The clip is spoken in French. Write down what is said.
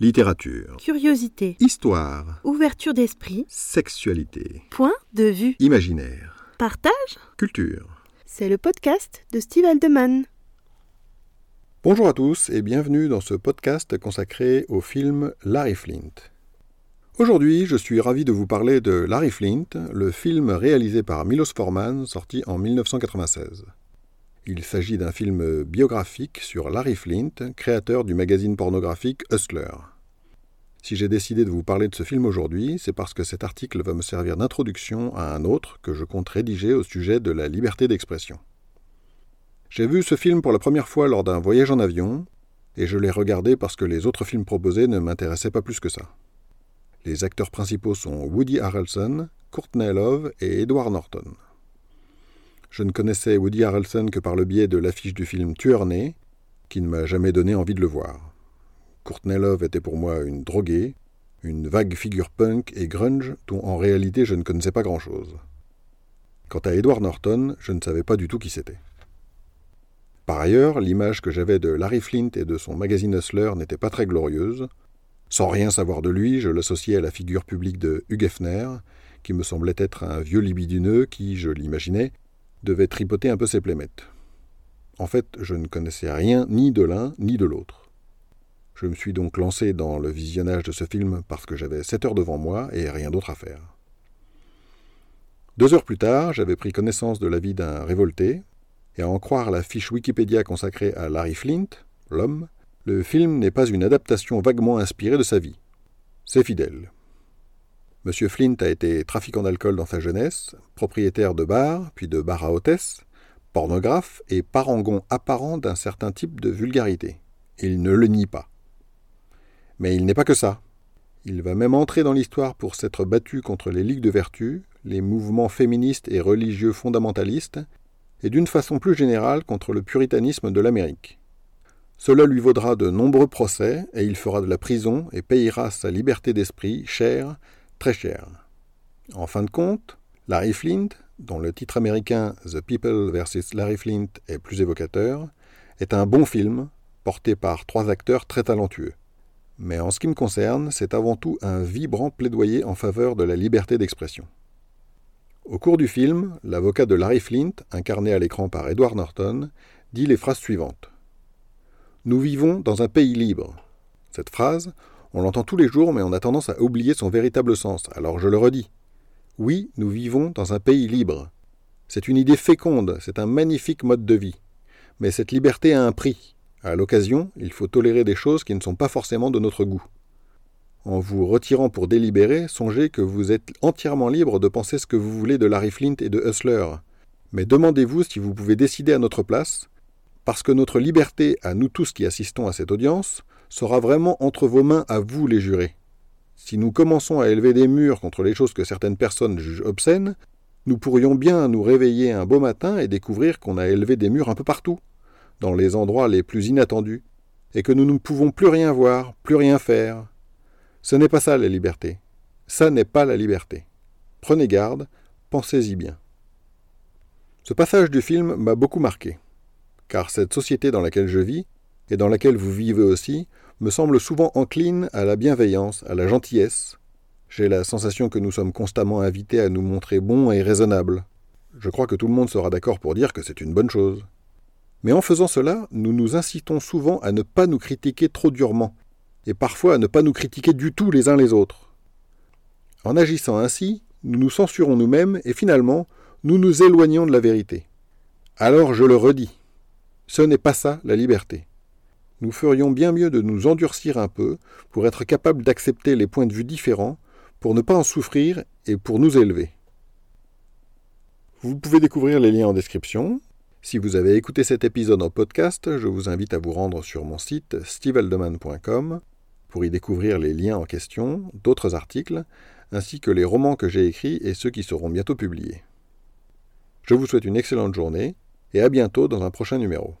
Littérature. Curiosité. Histoire. Ouverture d'esprit. Sexualité. Point de vue. Imaginaire. Partage. Culture. C'est le podcast de Steve Aldeman. Bonjour à tous et bienvenue dans ce podcast consacré au film Larry Flint. Aujourd'hui, je suis ravi de vous parler de Larry Flint, le film réalisé par Milos Forman, sorti en 1996. Il s'agit d'un film biographique sur Larry Flint, créateur du magazine pornographique Hustler. Si j'ai décidé de vous parler de ce film aujourd'hui, c'est parce que cet article va me servir d'introduction à un autre que je compte rédiger au sujet de la liberté d'expression. J'ai vu ce film pour la première fois lors d'un voyage en avion, et je l'ai regardé parce que les autres films proposés ne m'intéressaient pas plus que ça. Les acteurs principaux sont Woody Harrelson, Courtney Love et Edward Norton. Je ne connaissais Woody Harrelson que par le biais de l'affiche du film Tueur né, qui ne m'a jamais donné envie de le voir. Courtney Love était pour moi une droguée, une vague figure punk et grunge dont en réalité je ne connaissais pas grand-chose. Quant à Edward Norton, je ne savais pas du tout qui c'était. Par ailleurs, l'image que j'avais de Larry Flint et de son magazine Hustler n'était pas très glorieuse. Sans rien savoir de lui, je l'associais à la figure publique de Hugh Hefner, qui me semblait être un vieux libidineux qui, je l'imaginais, devait tripoter un peu ses plémettes. En fait, je ne connaissais rien ni de l'un ni de l'autre. Je me suis donc lancé dans le visionnage de ce film parce que j'avais sept heures devant moi et rien d'autre à faire. Deux heures plus tard, j'avais pris connaissance de la vie d'un révolté, et à en croire la fiche Wikipédia consacrée à Larry Flint, l'homme, le film n'est pas une adaptation vaguement inspirée de sa vie. C'est fidèle. M. Flint a été trafiquant d'alcool dans sa jeunesse, propriétaire de bar, puis de bar à hôtesse, pornographe et parangon apparent d'un certain type de vulgarité. Il ne le nie pas. Mais il n'est pas que ça. Il va même entrer dans l'histoire pour s'être battu contre les ligues de vertu, les mouvements féministes et religieux fondamentalistes, et d'une façon plus générale contre le puritanisme de l'Amérique. Cela lui vaudra de nombreux procès, et il fera de la prison et payera sa liberté d'esprit cher très cher. En fin de compte, Larry Flint, dont le titre américain The People vs. Larry Flint est plus évocateur, est un bon film porté par trois acteurs très talentueux. Mais en ce qui me concerne, c'est avant tout un vibrant plaidoyer en faveur de la liberté d'expression. Au cours du film, l'avocat de Larry Flint, incarné à l'écran par Edward Norton, dit les phrases suivantes. Nous vivons dans un pays libre. Cette phrase, on l'entend tous les jours, mais on a tendance à oublier son véritable sens. Alors je le redis. Oui, nous vivons dans un pays libre. C'est une idée féconde, c'est un magnifique mode de vie. Mais cette liberté a un prix. À l'occasion, il faut tolérer des choses qui ne sont pas forcément de notre goût. En vous retirant pour délibérer, songez que vous êtes entièrement libre de penser ce que vous voulez de Larry Flint et de Hustler. Mais demandez-vous si vous pouvez décider à notre place, parce que notre liberté, à nous tous qui assistons à cette audience, sera vraiment entre vos mains à vous les jurés. Si nous commençons à élever des murs contre les choses que certaines personnes jugent obscènes, nous pourrions bien nous réveiller un beau matin et découvrir qu'on a élevé des murs un peu partout, dans les endroits les plus inattendus, et que nous ne pouvons plus rien voir, plus rien faire. Ce n'est pas ça la liberté. Ça n'est pas la liberté. Prenez garde, pensez-y bien. Ce passage du film m'a beaucoup marqué, car cette société dans laquelle je vis, et dans laquelle vous vivez aussi, me semble souvent encline à la bienveillance, à la gentillesse. J'ai la sensation que nous sommes constamment invités à nous montrer bons et raisonnables. Je crois que tout le monde sera d'accord pour dire que c'est une bonne chose. Mais en faisant cela, nous nous incitons souvent à ne pas nous critiquer trop durement, et parfois à ne pas nous critiquer du tout les uns les autres. En agissant ainsi, nous nous censurons nous-mêmes et finalement, nous nous éloignons de la vérité. Alors je le redis, ce n'est pas ça la liberté nous ferions bien mieux de nous endurcir un peu pour être capables d'accepter les points de vue différents, pour ne pas en souffrir et pour nous élever. Vous pouvez découvrir les liens en description. Si vous avez écouté cet épisode en podcast, je vous invite à vous rendre sur mon site stevealdeman.com pour y découvrir les liens en question, d'autres articles, ainsi que les romans que j'ai écrits et ceux qui seront bientôt publiés. Je vous souhaite une excellente journée et à bientôt dans un prochain numéro.